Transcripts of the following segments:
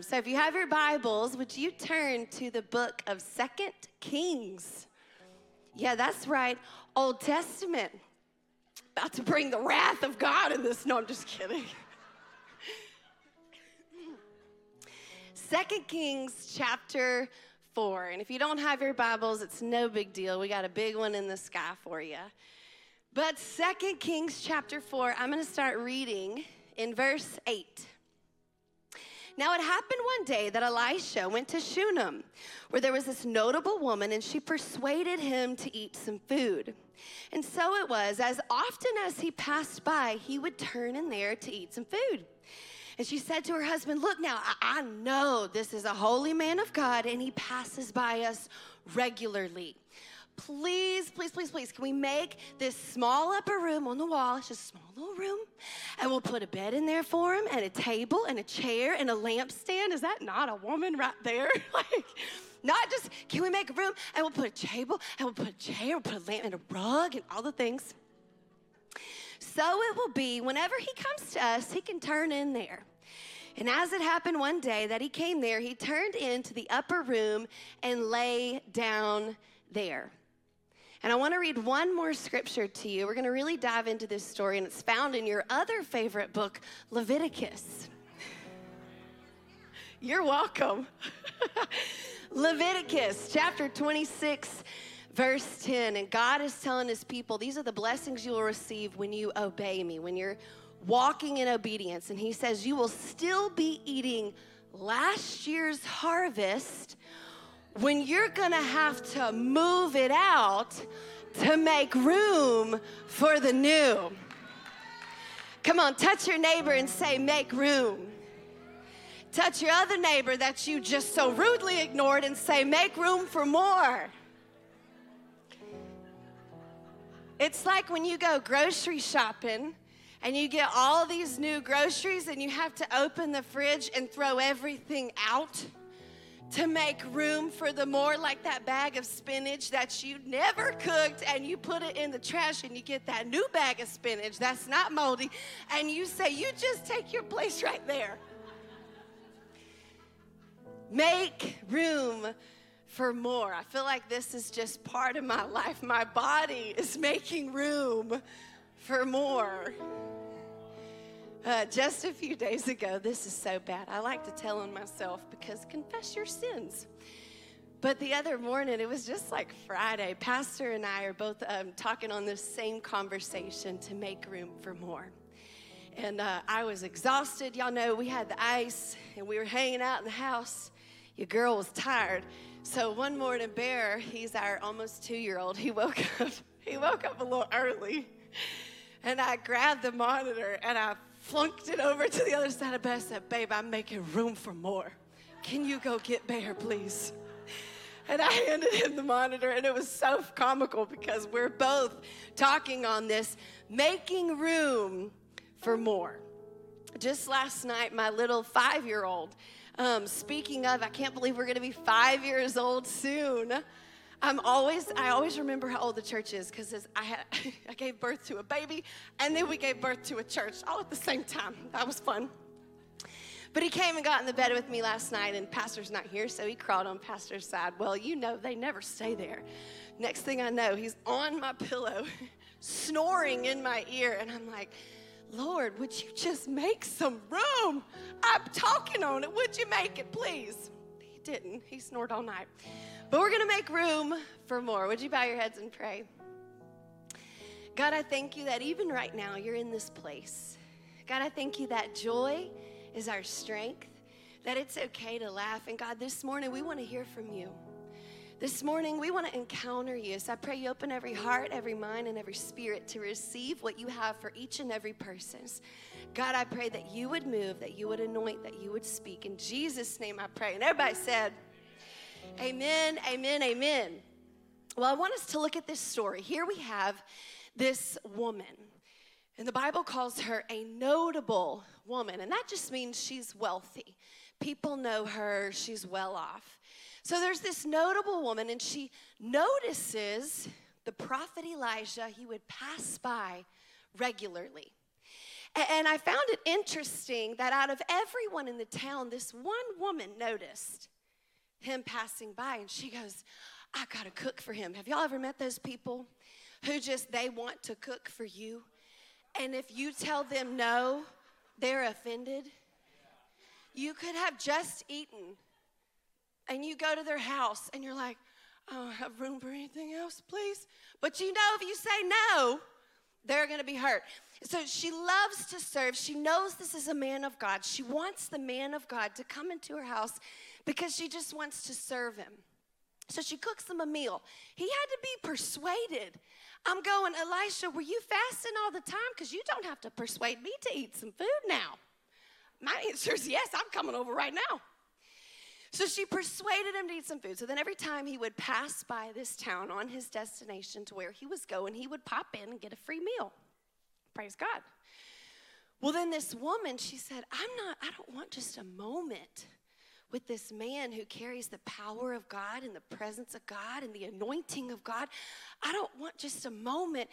Um, so if you have your Bibles, would you turn to the book of Second Kings? Yeah, that's right. Old Testament. About to bring the wrath of God in this. No, I'm just kidding. Second Kings chapter 4. And if you don't have your Bibles, it's no big deal. We got a big one in the sky for you. But Second Kings chapter 4, I'm going to start reading in verse 8. Now it happened one day that Elisha went to Shunem, where there was this notable woman, and she persuaded him to eat some food. And so it was, as often as he passed by, he would turn in there to eat some food. And she said to her husband, Look now, I, I know this is a holy man of God, and he passes by us regularly please, please, please, please, can we make this small upper room on the wall? It's just a small little room. And we'll put a bed in there for him, and a table, and a chair, and a lampstand. Is that not a woman right there? like, not just, can we make a room? And we'll put a table, and we'll put a chair, we'll put a lamp, and a rug, and all the things. So it will be whenever he comes to us, he can turn in there. And as it happened one day that he came there, he turned into the upper room and lay down there. And I want to read one more scripture to you. We're going to really dive into this story, and it's found in your other favorite book, Leviticus. You're welcome. Leviticus chapter 26, verse 10. And God is telling his people, these are the blessings you will receive when you obey me, when you're walking in obedience. And he says, you will still be eating last year's harvest when you're gonna have to move it out to make room for the new. Come on, touch your neighbor and say, make room. Touch your other neighbor that you just so rudely ignored and say, make room for more. It's like when you go grocery shopping and you get all these new groceries and you have to open the fridge and throw everything out to make room for the more like that bag of spinach that you never cooked and you put it in the trash and you get that new bag of spinach that's not moldy and you say, You just take your place right there. Make room for more. I feel like this is just part of my life. My body is making room for more. Uh, just a few days ago, this is so bad. I like to tell on myself because confess your sins. But the other morning, it was just like Friday. Pastor and I are both um, talking on this same conversation to make room for more. And uh, I was exhausted. Y'all know we had the ice and we were hanging out in the house. Your girl was tired. So one morning, Bear, he's our almost two year old, he woke up. He woke up a little early. And I grabbed the monitor and I flunked it over to the other side of bed. Said, Babe, I'm making room for more. Can you go get Bear, please? And I handed him the monitor, and it was so comical because we're both talking on this, making room for more. Just last night, my little five year old, um, speaking of, I can't believe we're gonna be five years old soon. I'm always, I always remember how old the church is because I had, I gave birth to a baby and then we gave birth to a church all at the same time. That was fun. But he came and got in the bed with me last night, and Pastor's not here, so he crawled on Pastor's side. Well, you know, they never stay there. Next thing I know, he's on my pillow, snoring in my ear, and I'm like, Lord, would you just make some room? I'm talking on it. Would you make it, please? He didn't. He snored all night. But we're going to make room for more. Would you bow your heads and pray? God, I thank you that even right now you're in this place. God, I thank you that joy is our strength, that it's okay to laugh. And God, this morning we want to hear from you. This morning we want to encounter you. So I pray you open every heart, every mind, and every spirit to receive what you have for each and every person. God, I pray that you would move, that you would anoint, that you would speak. In Jesus' name I pray. And everybody said, Amen, amen, amen. Well, I want us to look at this story. Here we have this woman, and the Bible calls her a notable woman, and that just means she's wealthy. People know her, she's well off. So there's this notable woman, and she notices the prophet Elijah, he would pass by regularly. And I found it interesting that out of everyone in the town, this one woman noticed him passing by and she goes, I gotta cook for him. Have y'all ever met those people who just they want to cook for you? And if you tell them no, they're offended. You could have just eaten and you go to their house and you're like, I don't have room for anything else, please. But you know, if you say no, they're gonna be hurt. So she loves to serve. She knows this is a man of God. She wants the man of God to come into her house because she just wants to serve him. So she cooks him a meal. He had to be persuaded. I'm going, Elisha, were you fasting all the time? Because you don't have to persuade me to eat some food now. My answer is yes, I'm coming over right now. So she persuaded him to eat some food. So then every time he would pass by this town on his destination to where he was going, he would pop in and get a free meal. Praise God. Well, then this woman, she said, I'm not, I don't want just a moment with this man who carries the power of God and the presence of God and the anointing of God. I don't want just a moment.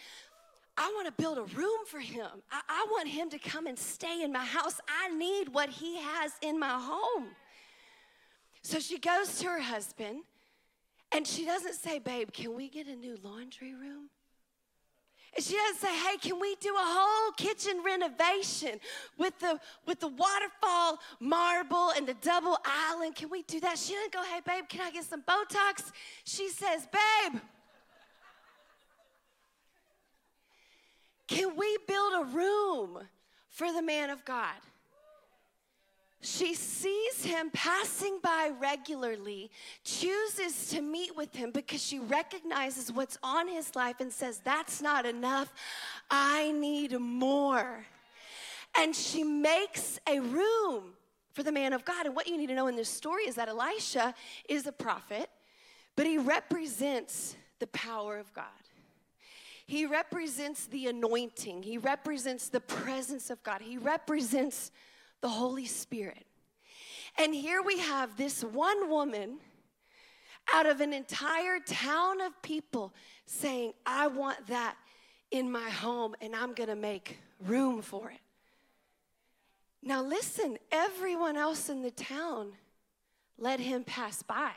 I want to build a room for him. I, I, want him to come and stay in my house. I need what he has in my home. So she goes to her husband and she doesn't say, Babe, can we get a new laundry room? She doesn't say, hey, can we do a whole kitchen renovation with the with the waterfall marble and the double island? Can we do that? She doesn't go, hey, babe, can I get some Botox? She says, babe, can we build a room for the man of God? She sees him passing by regularly, chooses to meet with him because she recognizes what's on his life and says, That's not enough. I need more. And she makes a room for the man of God. And what you need to know in this story is that Elisha is a prophet, but he represents the power of God. He represents the anointing, he represents the presence of God, he represents the Holy Spirit. And here we have this one woman out of an entire town of people saying, I want that in my home and I'm gonna make room for it. Now, listen, everyone else in the town let him pass by.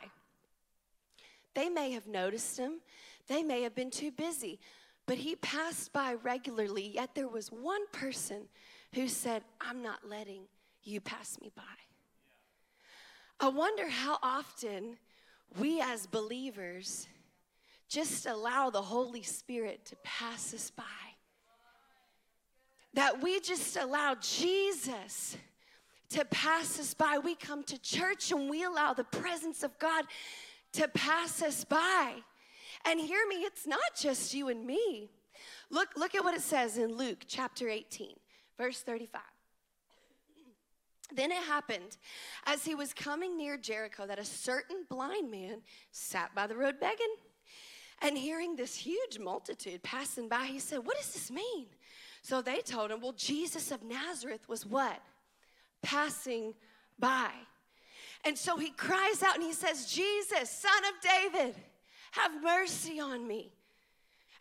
They may have noticed him, they may have been too busy, but he passed by regularly, yet there was one person who said, I'm not letting you pass me by. I wonder how often we as believers just allow the Holy Spirit to pass us by. That we just allow Jesus to pass us by. We come to church and we allow the presence of God to pass us by. And hear me, it's not just you and me. Look, look at what it says in Luke chapter 18, verse 35. Then it happened as he was coming near Jericho that a certain blind man sat by the road begging. And hearing this huge multitude passing by, he said, What does this mean? So they told him, Well, Jesus of Nazareth was what? Passing by. And so he cries out and he says, Jesus, son of David, have mercy on me.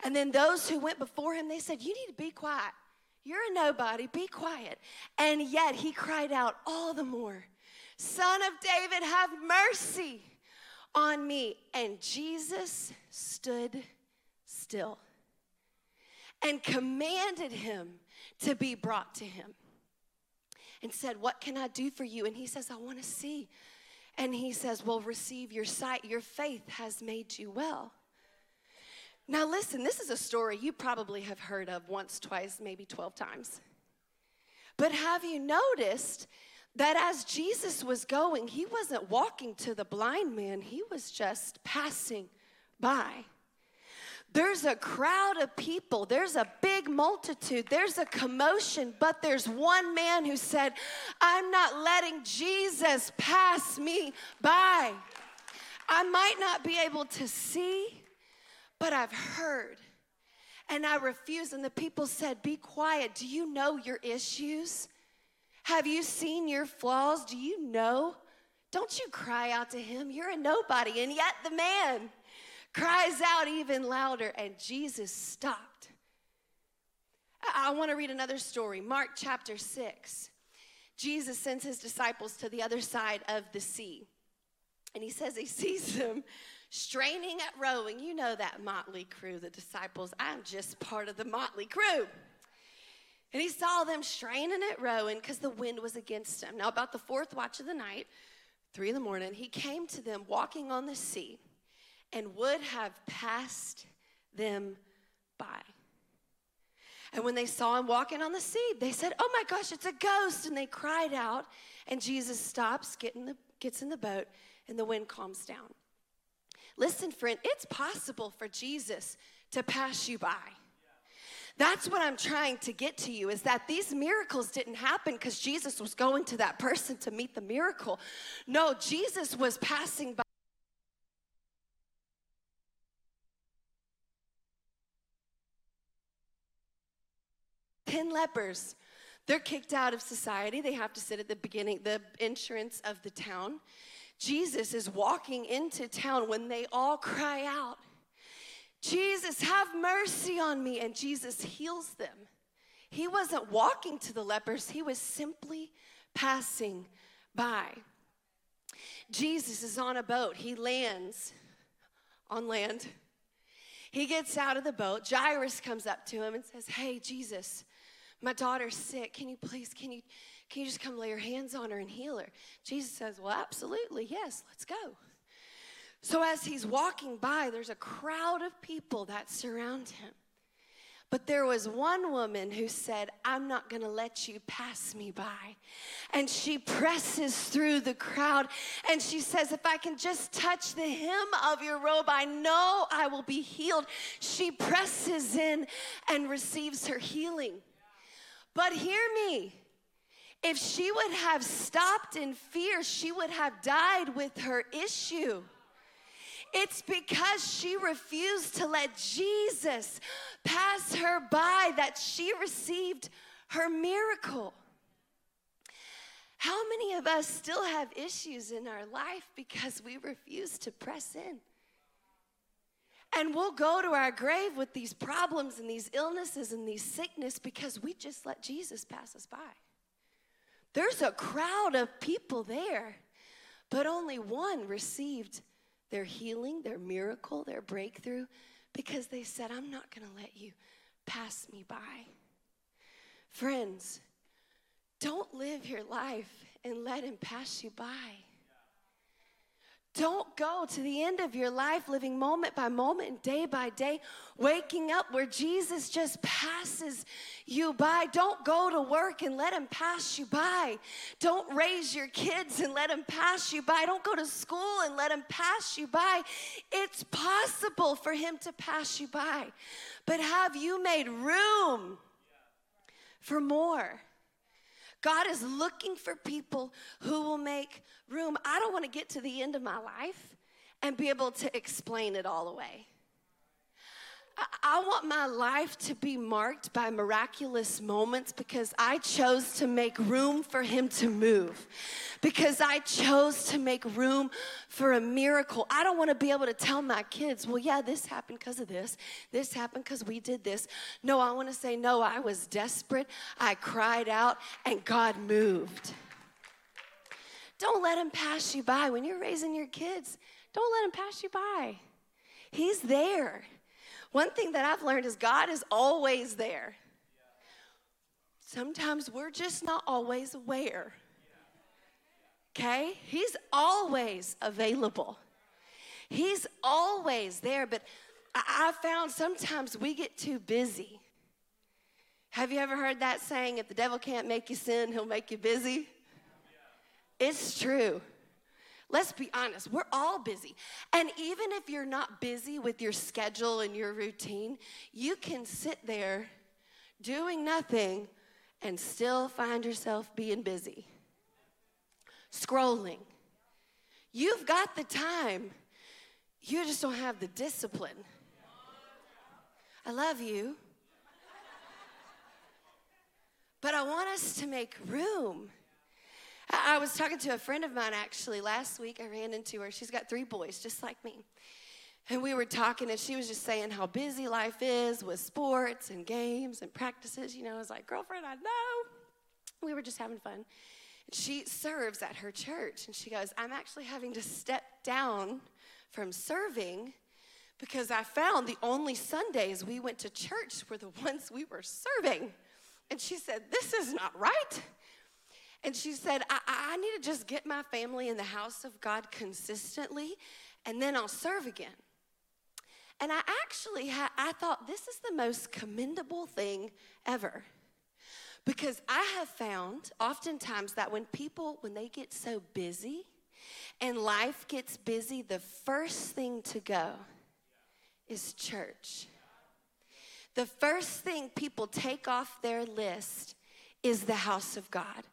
And then those who went before him, they said, You need to be quiet. You're a nobody, be quiet. And yet he cried out all the more, Son of David, have mercy on me. And Jesus stood still and commanded him to be brought to him and said, What can I do for you? And he says, I want to see. And he says, Well, receive your sight. Your faith has made you well. Now, listen, this is a story you probably have heard of once, twice, maybe 12 times. But have you noticed that as Jesus was going, he wasn't walking to the blind man, he was just passing by. There's a crowd of people, there's a big multitude, there's a commotion, but there's one man who said, I'm not letting Jesus pass me by. I might not be able to see, but I've heard and I refuse. And the people said, Be quiet. Do you know your issues? Have you seen your flaws? Do you know? Don't you cry out to him. You're a nobody. And yet the man cries out even louder, and Jesus stopped I, I want to read another story, Mark chapter 6. Jesus sends his disciples to the other side of the sea. And he says he sees them straining at rowing. You know that motley crew, the disciples. I'm just part of the motley crew. And he saw them straining at rowing because the wind was against them. Now, about the fourth watch of the night, three in the morning, he came to them walking on the sea and would have passed them by. And when they saw him walking on the sea, they said, Oh my gosh, it's a ghost. And they cried out. And Jesus stops, get in the, gets in the boat, and the wind calms down. Listen, friend, it's possible for Jesus to pass you by. That's what I'm trying to get to you is that these miracles didn't happen because Jesus was going to that person to meet the miracle. No, Jesus was passing by. 10 lepers. They're kicked out of society. They have to sit at the beginning, the entrance of the town. Jesus is walking into town when they all cry out, Jesus, have mercy on me. And Jesus heals them. He wasn't walking to the lepers, he was simply passing by. Jesus is on a boat. He lands on land. He gets out of the boat. Jairus comes up to him and says, Hey, Jesus, my daughter's sick. Can you please, can you, can you just come lay your hands on her and heal her? Jesus says, Well, absolutely, yes, let's go. So as he's walking by, there's a crowd of people that surround him. But there was one woman who said, I'm not going to let you pass me by. And she presses through the crowd and she says, If I can just touch the hem of your robe, I know I will be healed. She presses in and receives her healing. But hear me. If she would have stopped in fear, she would have died with her issue. It's because she refused to let Jesus pass her by that she received her miracle. How many of us still have issues in our life because we refuse to press in? And we'll go to our grave with these problems and these illnesses and these sickness because we just let Jesus pass us by. There's a crowd of people there, but only one received their healing, their miracle, their breakthrough because they said, I'm not going to let you pass me by. Friends, don't live your life and let him pass you by. Don't go to the end of your life living moment by moment and day by day, waking up where Jesus just passes you by. Don't go to work and let him pass you by. Don't raise your kids and let him pass you by. Don't go to school and let him pass you by. It's possible for him to pass you by. But have you made room for more? God is looking for people who will make room. I don't want to get to the end of my life and be able to explain it all away. I want my life to be marked by miraculous moments because I chose to make room for Him to move. Because I chose to make room for a miracle. I don't want to be able to tell my kids, well, yeah, this happened because of this. This happened because we did this. No, I want to say, no, I was desperate. I cried out, and God moved. Don't let Him pass you by. When you're raising your kids, don't let Him pass you by. He's there. One thing that I've learned is God is always there. Sometimes we're just not always aware. Okay? He's always available. He's always there, but I found sometimes we get too busy. Have you ever heard that saying, if the devil can't make you sin, he'll make you busy? It's true. Let's be honest, we're all busy. And even if you're not busy with your schedule and your routine, you can sit there doing nothing and still find yourself being busy. Scrolling. You've got the time, you just don't have the discipline. I love you. But I want us to make room I was talking to a friend of mine actually last week. I ran into her. She's got three boys, just like me. And we were talking, and she was just saying how busy life is with sports and games and practices. You know, I was like, girlfriend, I know. We were just having fun. She serves at her church, and she goes, I'm actually having to step down from serving because I found the only Sundays we went to church were the ones we were serving. And she said, This is not right. And she said, I, I need to just get my family in the house of God consistently, and then I'll serve again. And I actually ha- I thought this is the most commendable thing ever. Because I have found oftentimes that when people, when they get so busy and life gets busy, the first thing to go is church. The first thing people take off their list is the house of God.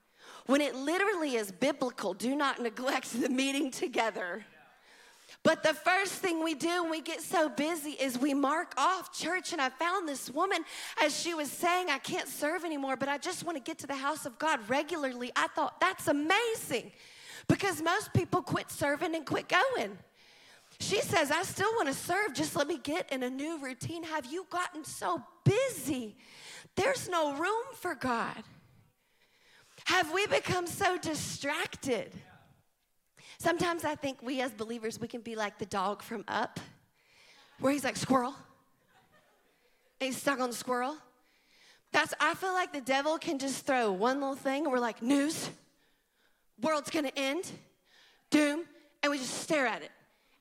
When it literally is biblical, do not neglect the meeting together. But the first thing we do when we get so busy is we mark off church. And I found this woman as she was saying, I can't serve anymore, but I just want to get to the house of God regularly. I thought, that's amazing because most people quit serving and quit going. She says, I still want to serve, just let me get in a new routine. Have you gotten so busy? There's no room for God. Have we become so distracted? Sometimes I think we as believers, we can be like the dog from Up, where he's like, squirrel. And he's stuck on the squirrel. That's, I feel like the devil can just throw one little thing, and we're like, news, world's gonna end, doom, and we just stare at it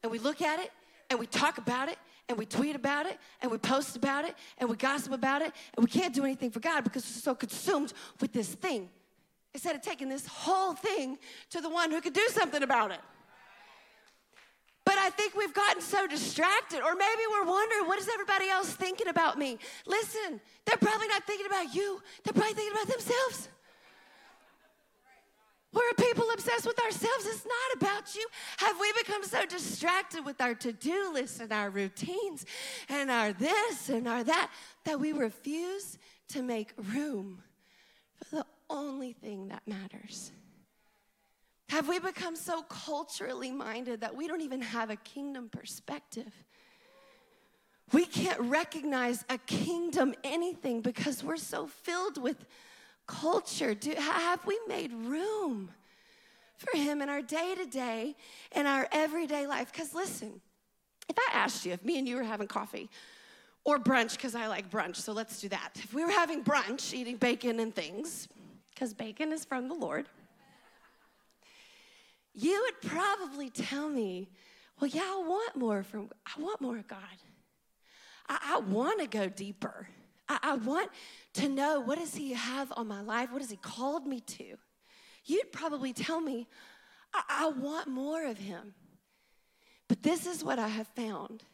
and we look at it and we talk about it and we tweet about it and we post about it and we gossip about it and we can't do anything for God because we're so consumed with this thing instead of taking this whole thing to the one who could do something about it. But I think we've gotten so distracted, or maybe we're wondering, what is everybody else thinking about me? Listen, they're probably not thinking about you, they're probably thinking about themselves. We're people obsessed with ourselves. It's not about you. Have we become so distracted with our to do list and our routines and our this and our that that we refuse to make room for the only thing that matters? Have we become so culturally minded that we don't even have a kingdom perspective? We can't recognize a kingdom anything because we're so filled with culture? Do, have we made room for Him in our day to day and our everyday life? Because listen, if I asked you, if me and you were having coffee or brunch, because I like brunch, so let's do that. If we were having brunch, eating bacon and things, because bacon is from the Lord, you would probably tell me, well, yeah, I want more from, I want more of God. I, I want to go deeper. I, I want to know what does he have on my life? What has he called me to? You'd probably tell me, I, I want more of him. But this is what I have found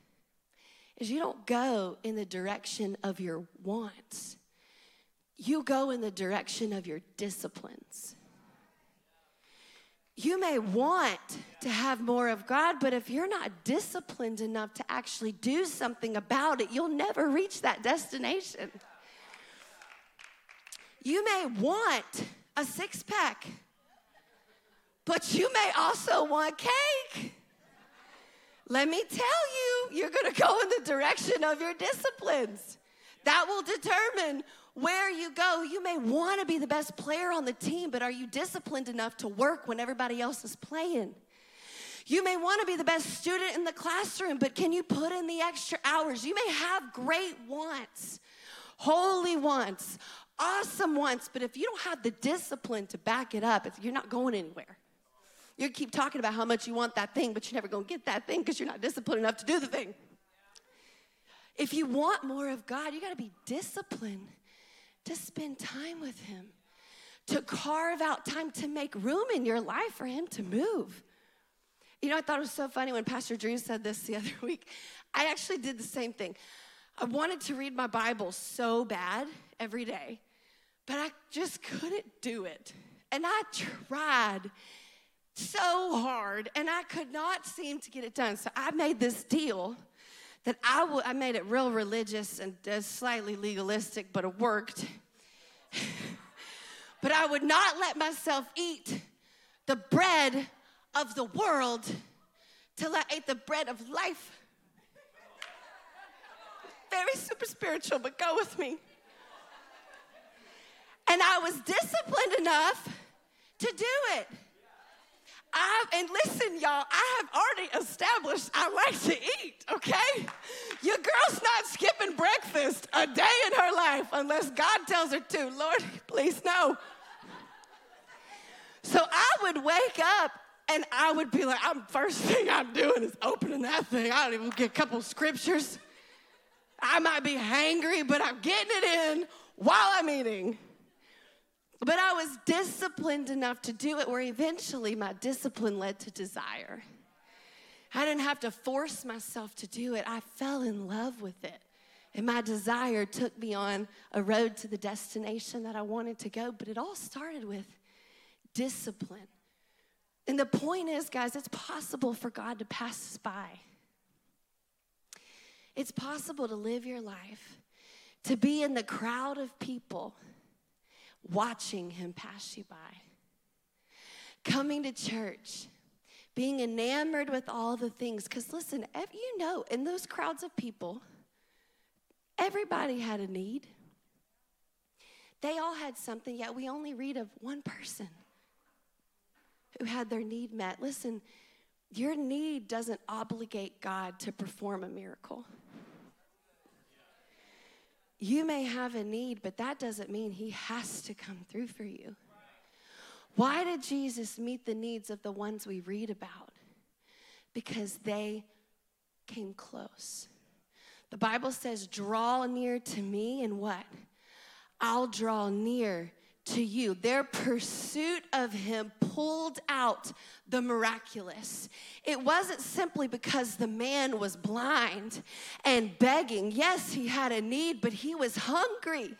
is you don't go in the direction of your wants. You go in the direction of your disciplines. You may want to have more of God, but if you're not disciplined enough to actually do something about it, you'll never reach that destination. You may want a six pack, but you may also want cake. Let me tell you, you're gonna go in the direction of your disciplines. That will determine where you go. You may wanna be the best player on the team, but are you disciplined enough to work when everybody else is playing? You may want to be the best student in the classroom, but can you put in the extra hours? You may have great wants, holy wants, awesome wants, but if you don't have the discipline to back it up, you're not going anywhere. You keep talking about how much you want that thing, but you're never going to get that thing because you're not disciplined enough to do the thing. If you want more of God, you got to be disciplined to spend time with Him, to carve out time to make room in your life for Him to move. You know, I thought it was so funny when Pastor Drew said this the other week. I actually did the same thing. I wanted to read my Bible so bad every day, but I just couldn't do it. And I tried so hard and I could not seem to get it done. So I made this deal that I, w- I made it real religious and uh, slightly legalistic, but it worked. but I would not let myself eat the bread of the world till I ate the bread of life. very super spiritual, but go with me. And I was disciplined enough to do it. I, and listen, y'all, I have already established I like to eat, okay? Your girl's not skipping breakfast a day in her life unless God tells her to. Lord, please no. So I would wake up and I would be like, I'm first thing I'm doing is opening that thing. I don't even get a couple scriptures. I might be hangry, but I'm getting it in while I'm eating. But I was disciplined enough to do it where eventually my discipline led to desire. I didn't have to force myself to do it, I fell in love with it. And my desire took me on a road to the destination that I wanted to go. But it all started with discipline. And the point is, guys, it's possible for God to pass us by. It's possible to live your life, to be in the crowd of people watching him pass you by. Coming to church, being enamored with all the things. Because listen, you know, in those crowds of people, everybody had a need. They all had something, yet we only read of one person who had their need met. Listen, your need doesn't obligate God to perform a miracle. You may have a need, but that doesn't mean He has to come through for you. Why did Jesus meet the needs of the ones we read about? Because they came close. The Bible says, Draw near to me, and what? I'll draw near to you. Their pursuit of him pulled out the miraculous. It wasn't simply because the man was blind and begging. Yes, he had a need, but he was hungry.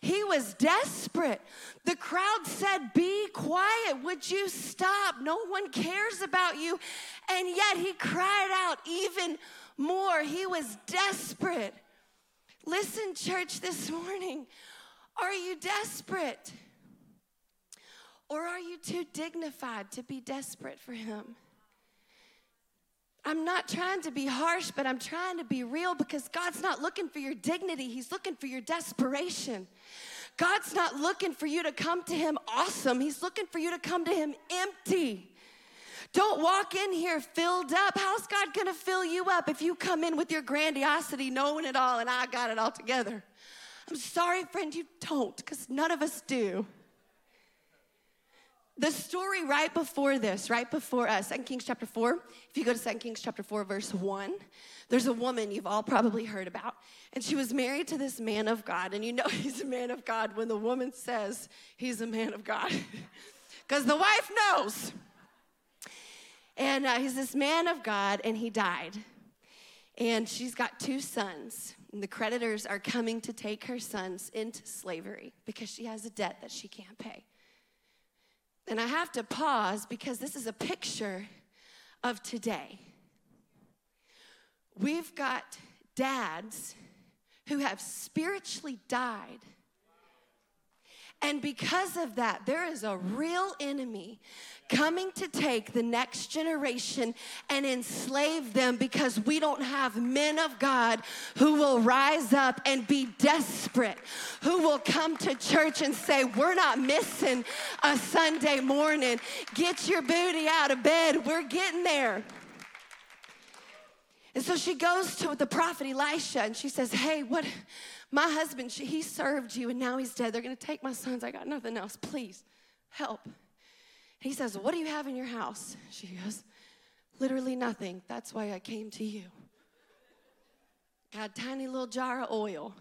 He was desperate. The crowd said, Be quiet. Would you stop? No one cares about you. And yet he cried out even more. He was desperate. Listen, church, this morning. Are you desperate? Or are you too dignified to be desperate for Him? I'm not trying to be harsh, but I'm trying to be real because God's not looking for your dignity, He's looking for your desperation. God's not looking for you to come to Him awesome, He's looking for you to come to Him empty. Don't walk in here filled up. How's God gonna fill you up if you come in with your grandiosity, knowing it all, and I got it all together? I'm sorry, friend, you don't, because none of us do. The story right before this, right before us, 2 Kings chapter 4, if you go to 2 Kings chapter 4, verse 1, there's a woman you've all probably heard about, and she was married to this man of God. And you know he's a man of God when the woman says he's a man of God, because the wife knows. And uh, he's this man of God, and he died. And she's got two sons. And the creditors are coming to take her sons into slavery because she has a debt that she can't pay. And I have to pause because this is a picture of today. We've got dads who have spiritually died and because of that, there is a real enemy coming to take the next generation and enslave them because we don't have men of God who will rise up and be desperate, who will come to church and say, We're not missing a Sunday morning. Get your booty out of bed. We're getting there. And so she goes to the prophet Elisha and she says, Hey, what? My husband, he served you and now he's dead. They're going to take my sons. I got nothing else. Please help. He says, What do you have in your house? She goes, Literally nothing. That's why I came to you. Got a tiny little jar of oil.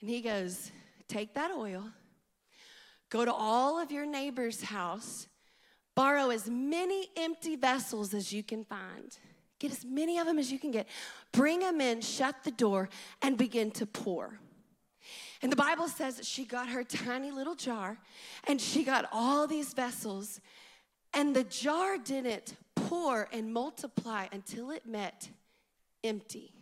And he goes, Take that oil, go to all of your neighbor's house, borrow as many empty vessels as you can find Get as many of them as you can get. Bring them in, shut the door, and begin to pour. And the Bible says that she got her tiny little jar and she got all these vessels, and the jar didn't pour and multiply until it met empty.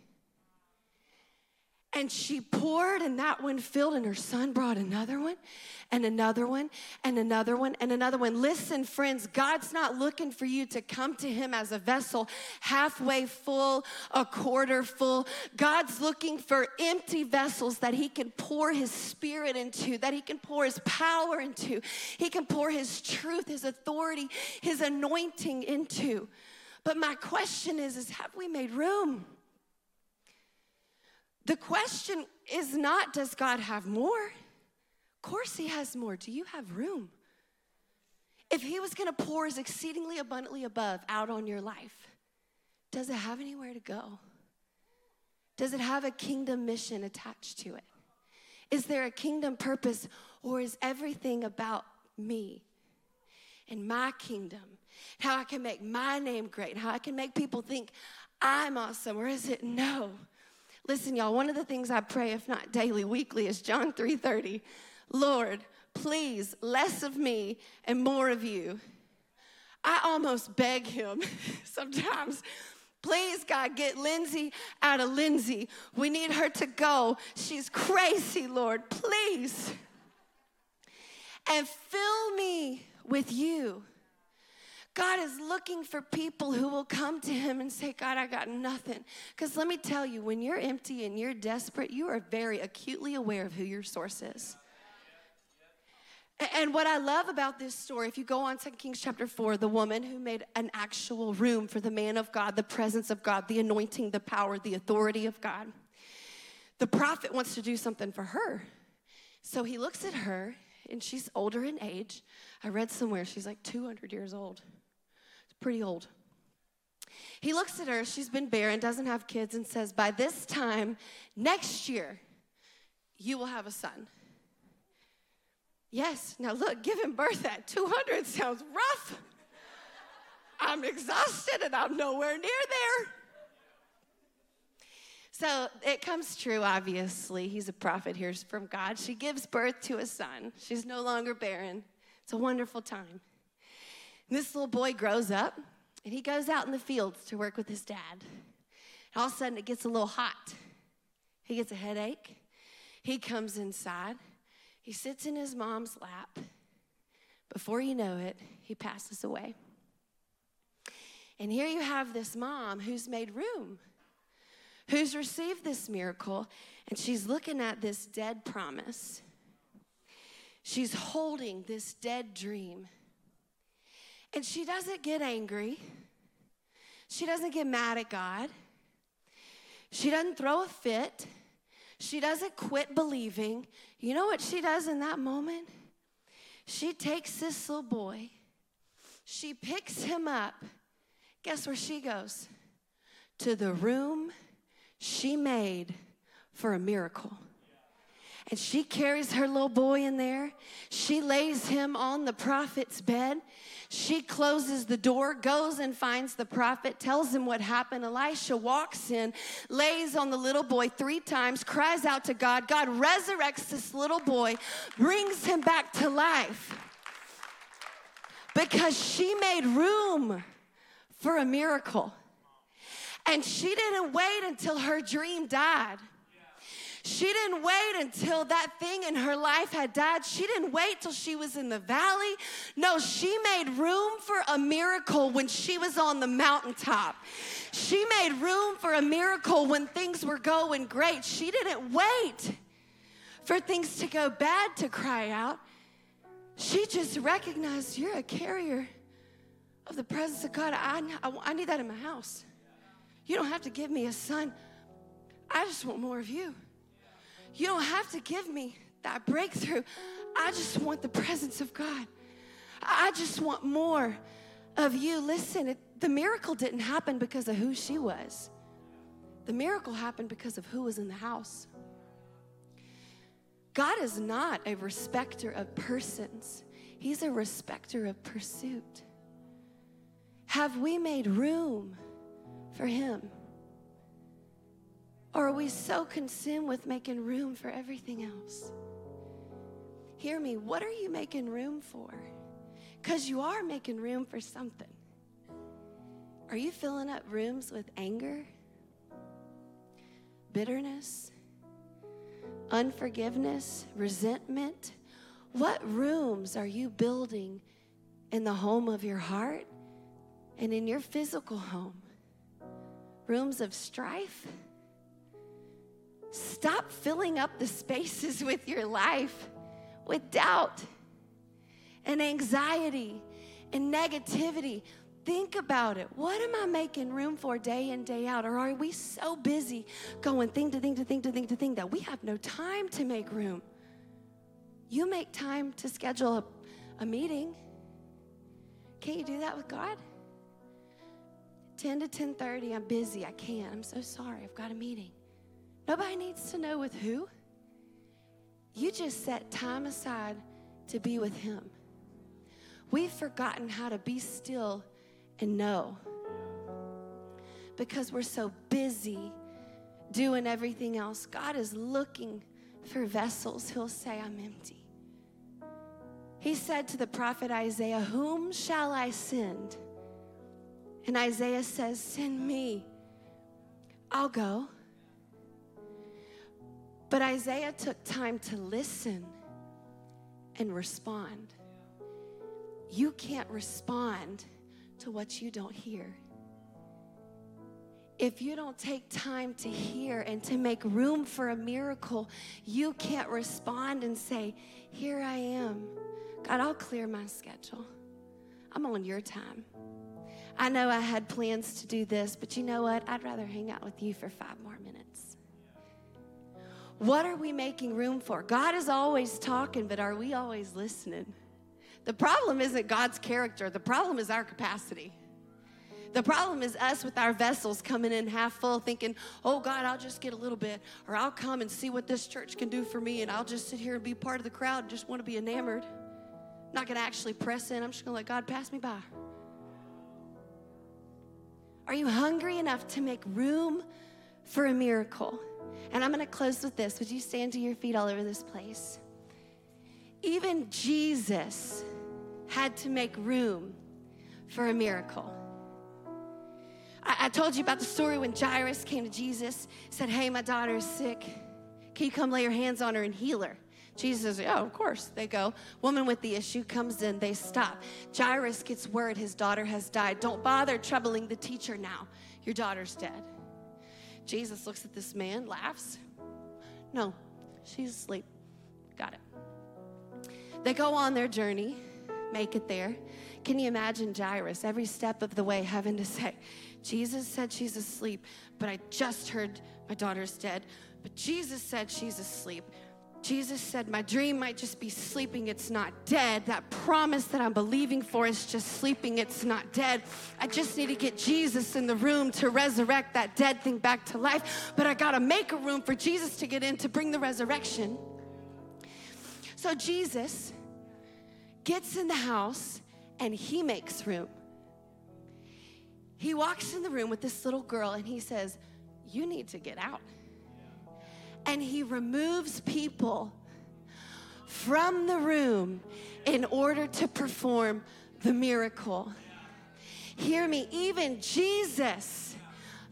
And she poured, and that one filled, and her son brought another one, and another one, and another one, and another one. Listen, friends, God's not looking for you to come to Him as a vessel halfway full, a quarter full. God's looking for empty vessels that He can pour His Spirit into, that He can pour His power into, He can pour His truth, His authority, His anointing into. But my question is, is have we made room? The question is not, does God have more? Of course, He has more. Do you have room? If He was gonna pour His exceedingly abundantly above out on your life, does it have anywhere to go? Does it have a kingdom mission attached to it? Is there a kingdom purpose, or is everything about me and my kingdom? How I can make my name great, how I can make people think I'm awesome, or is it no? Listen, y'all, one of the things I pray, if not daily, weekly, is John 3:30. Lord, please, less of me and more of you. I almost beg him sometimes. Please, God, get Lindsey out of Lindsey. We need her to go. She's crazy, Lord. Please. And fill me with you. God is looking for people who will come to Him and say, God, I got nothing. Because let me tell you, when you're empty and you're desperate, you are very acutely aware of who your source is. And what I love about this story, if you go on 2 Kings chapter 4, the woman who made an actual room for the man of God, the presence of God, the anointing, the power, the authority of God, the prophet wants to do something for her. So he looks at her, and she's older in age. I read somewhere she's like 200 years old pretty old. He looks at her, she's been barren, doesn't have kids, and says, By this time next year, you will have a son. Yes, now look, giving birth at 200 sounds rough. I'm exhausted and I'm nowhere near there. So it comes true, obviously. He's a prophet here from God. She gives birth to a son. She's no longer barren. It's a wonderful time. This little boy grows up and he goes out in the fields to work with his dad. And all of a sudden, it gets a little hot. He gets a headache. He comes inside. He sits in his mom's lap. Before you know it, he passes away. And here you have this mom who's made room, who's received this miracle, and she's looking at this dead promise. She's holding this dead dream and she doesn't get angry. She doesn't get mad at God. She doesn't throw a fit. She doesn't quit believing. You know what she does in that moment? She takes this little boy, she picks him up. Guess where she goes? To the room she made for a miracle and she carries her little boy in there. She lays him on the prophet's bed. She closes the door, goes and finds the prophet, tells him what happened. Elisha walks in, lays on the little boy three times, cries out to God. God resurrects this little boy, brings him back to life because she made room for a miracle. And she didn't wait until her dream died. She didn't wait until that thing in her life had died. She didn't wait till she was in the valley. No, she made room for a miracle when she was on the mountaintop. She made room for a miracle when things were going great. She didn't wait for things to go bad to cry out. She just recognized you're a carrier of the presence of God. I, I, I need that in my house. You don't have to give me a son. I just want more of you. You don't have to give me that breakthrough. I just want the presence of God. I just want more of you. Listen, it, the miracle didn't happen because of who she was, the miracle happened because of who was in the house. God is not a respecter of persons, He's a respecter of pursuit. Have we made room for Him? Or are we so consumed with making room for everything else? Hear me, what are you making room for? Because you are making room for something. Are you filling up rooms with anger, bitterness, unforgiveness, resentment? What rooms are you building in the home of your heart and in your physical home? Rooms of strife? Stop filling up the spaces with your life with doubt and anxiety and negativity. Think about it. What am I making room for day in, day out? Or are we so busy going thing to thing to thing to thing to thing that we have no time to make room? You make time to schedule a, a meeting. Can't you do that with God? 10 to 10:30, I'm busy. I can't. I'm so sorry. I've got a meeting. Nobody needs to know with who. You just set time aside to be with Him. We've forgotten how to be still and know because we're so busy doing everything else. God is looking for vessels. He'll say, I'm empty. He said to the prophet Isaiah, Whom shall I send? And Isaiah says, Send me. I'll go. But Isaiah took time to listen and respond. You can't respond to what you don't hear. If you don't take time to hear and to make room for a miracle, you can't respond and say, Here I am. God, I'll clear my schedule. I'm on your time. I know I had plans to do this, but you know what? I'd rather hang out with you for five more minutes. What are we making room for? God is always talking, but are we always listening? The problem isn't God's character, the problem is our capacity. The problem is us with our vessels coming in half full, thinking, oh God, I'll just get a little bit, or I'll come and see what this church can do for me, and I'll just sit here and be part of the crowd and just want to be enamored. I'm not going to actually press in, I'm just going to let God pass me by. Are you hungry enough to make room for a miracle? And I'm going to close with this. Would you stand to your feet all over this place? Even Jesus had to make room for a miracle. I, I, told you about the story when Jairus came to Jesus, said, Hey, my daughter is sick. Can you come lay your hands on her and heal her? Jesus says, Oh, of course. They go. Woman with the issue comes in, they stop. Jairus gets word his daughter has died. Don't bother troubling the teacher now. Your daughter's dead. Jesus looks at this man, laughs. No, she's asleep. Got it. They go on their journey, make it there. Can you imagine Jairus every step of the way having to say, Jesus said she's asleep, but I just heard my daughter's dead. But Jesus said she's asleep. Jesus said, My dream might just be sleeping, it's not dead. That promise that I'm believing for is just sleeping, it's not dead. I just need to get Jesus in the room to resurrect that dead thing back to life, but I gotta make a room for Jesus to get in to bring the resurrection. So Jesus gets in the house and he makes room. He walks in the room with this little girl and he says, You need to get out and he removes people from the room in order to perform the miracle. Hear me, even Jesus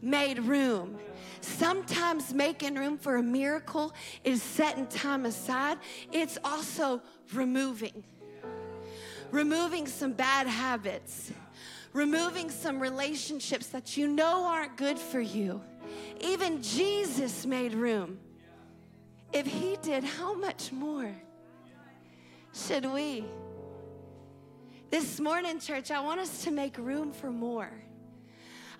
made room. Sometimes making room for a miracle is setting time aside, it's also removing. Removing some bad habits, removing some relationships that you know aren't good for you. Even Jesus made room. If he did, how much more should we? This morning, church, I want us to make room for more.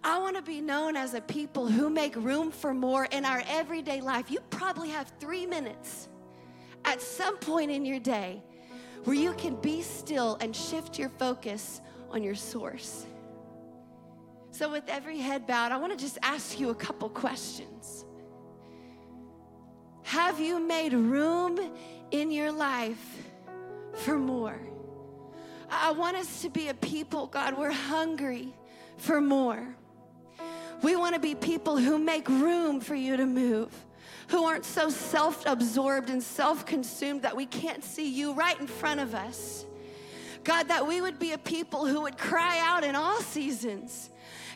I want to be known as a people who make room for more in our everyday life. You probably have three minutes at some point in your day where you can be still and shift your focus on your source. So, with every head bowed, I want to just ask you a couple questions. Have you made room in your life for more? I want us to be a people, God, we're hungry for more. We want to be people who make room for you to move, who aren't so self absorbed and self consumed that we can't see you right in front of us. God, that we would be a people who would cry out in all seasons.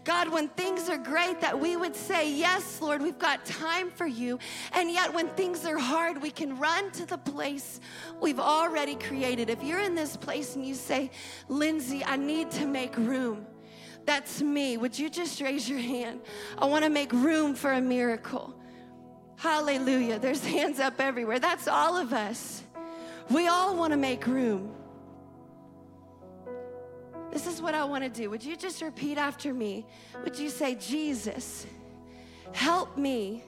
God, when things are great, that we would say, Yes, Lord, we've got time for you. And yet, when things are hard, we can run to the place we've already created. If you're in this place and you say, Lindsey, I need to make room, that's me. Would you just raise your hand? I want to make room for a miracle. Hallelujah. There's hands up everywhere. That's all of us. We all want to make room. This is what I want to do. Would you just repeat after me? Would you say, Jesus, help me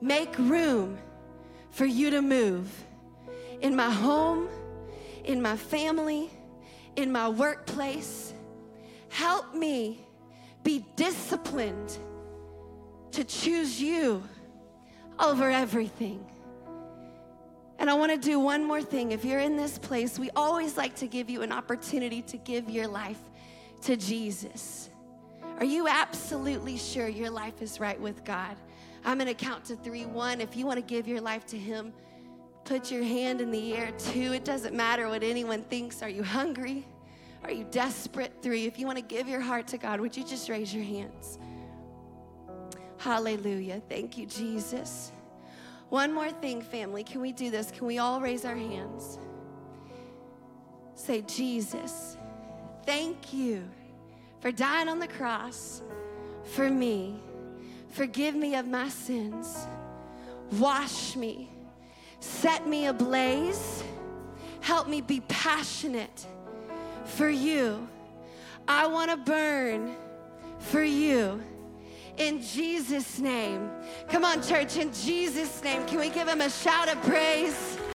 make room for you to move in my home, in my family, in my workplace? Help me be disciplined to choose you over everything. And I want to do one more thing. If you're in this place, we always like to give you an opportunity to give your life to Jesus. Are you absolutely sure your life is right with God? I'm going to count to three. One, if you want to give your life to Him, put your hand in the air. Two, it doesn't matter what anyone thinks. Are you hungry? Are you desperate? Three, if you want to give your heart to God, would you just raise your hands? Hallelujah. Thank you, Jesus. One more thing, family. Can we do this? Can we all raise our hands? Say, Jesus, thank you for dying on the cross for me. Forgive me of my sins. Wash me. Set me ablaze. Help me be passionate for you. I want to burn for you in Jesus' name. Come on, church, in Jesus' name. Can we give him a shout of praise?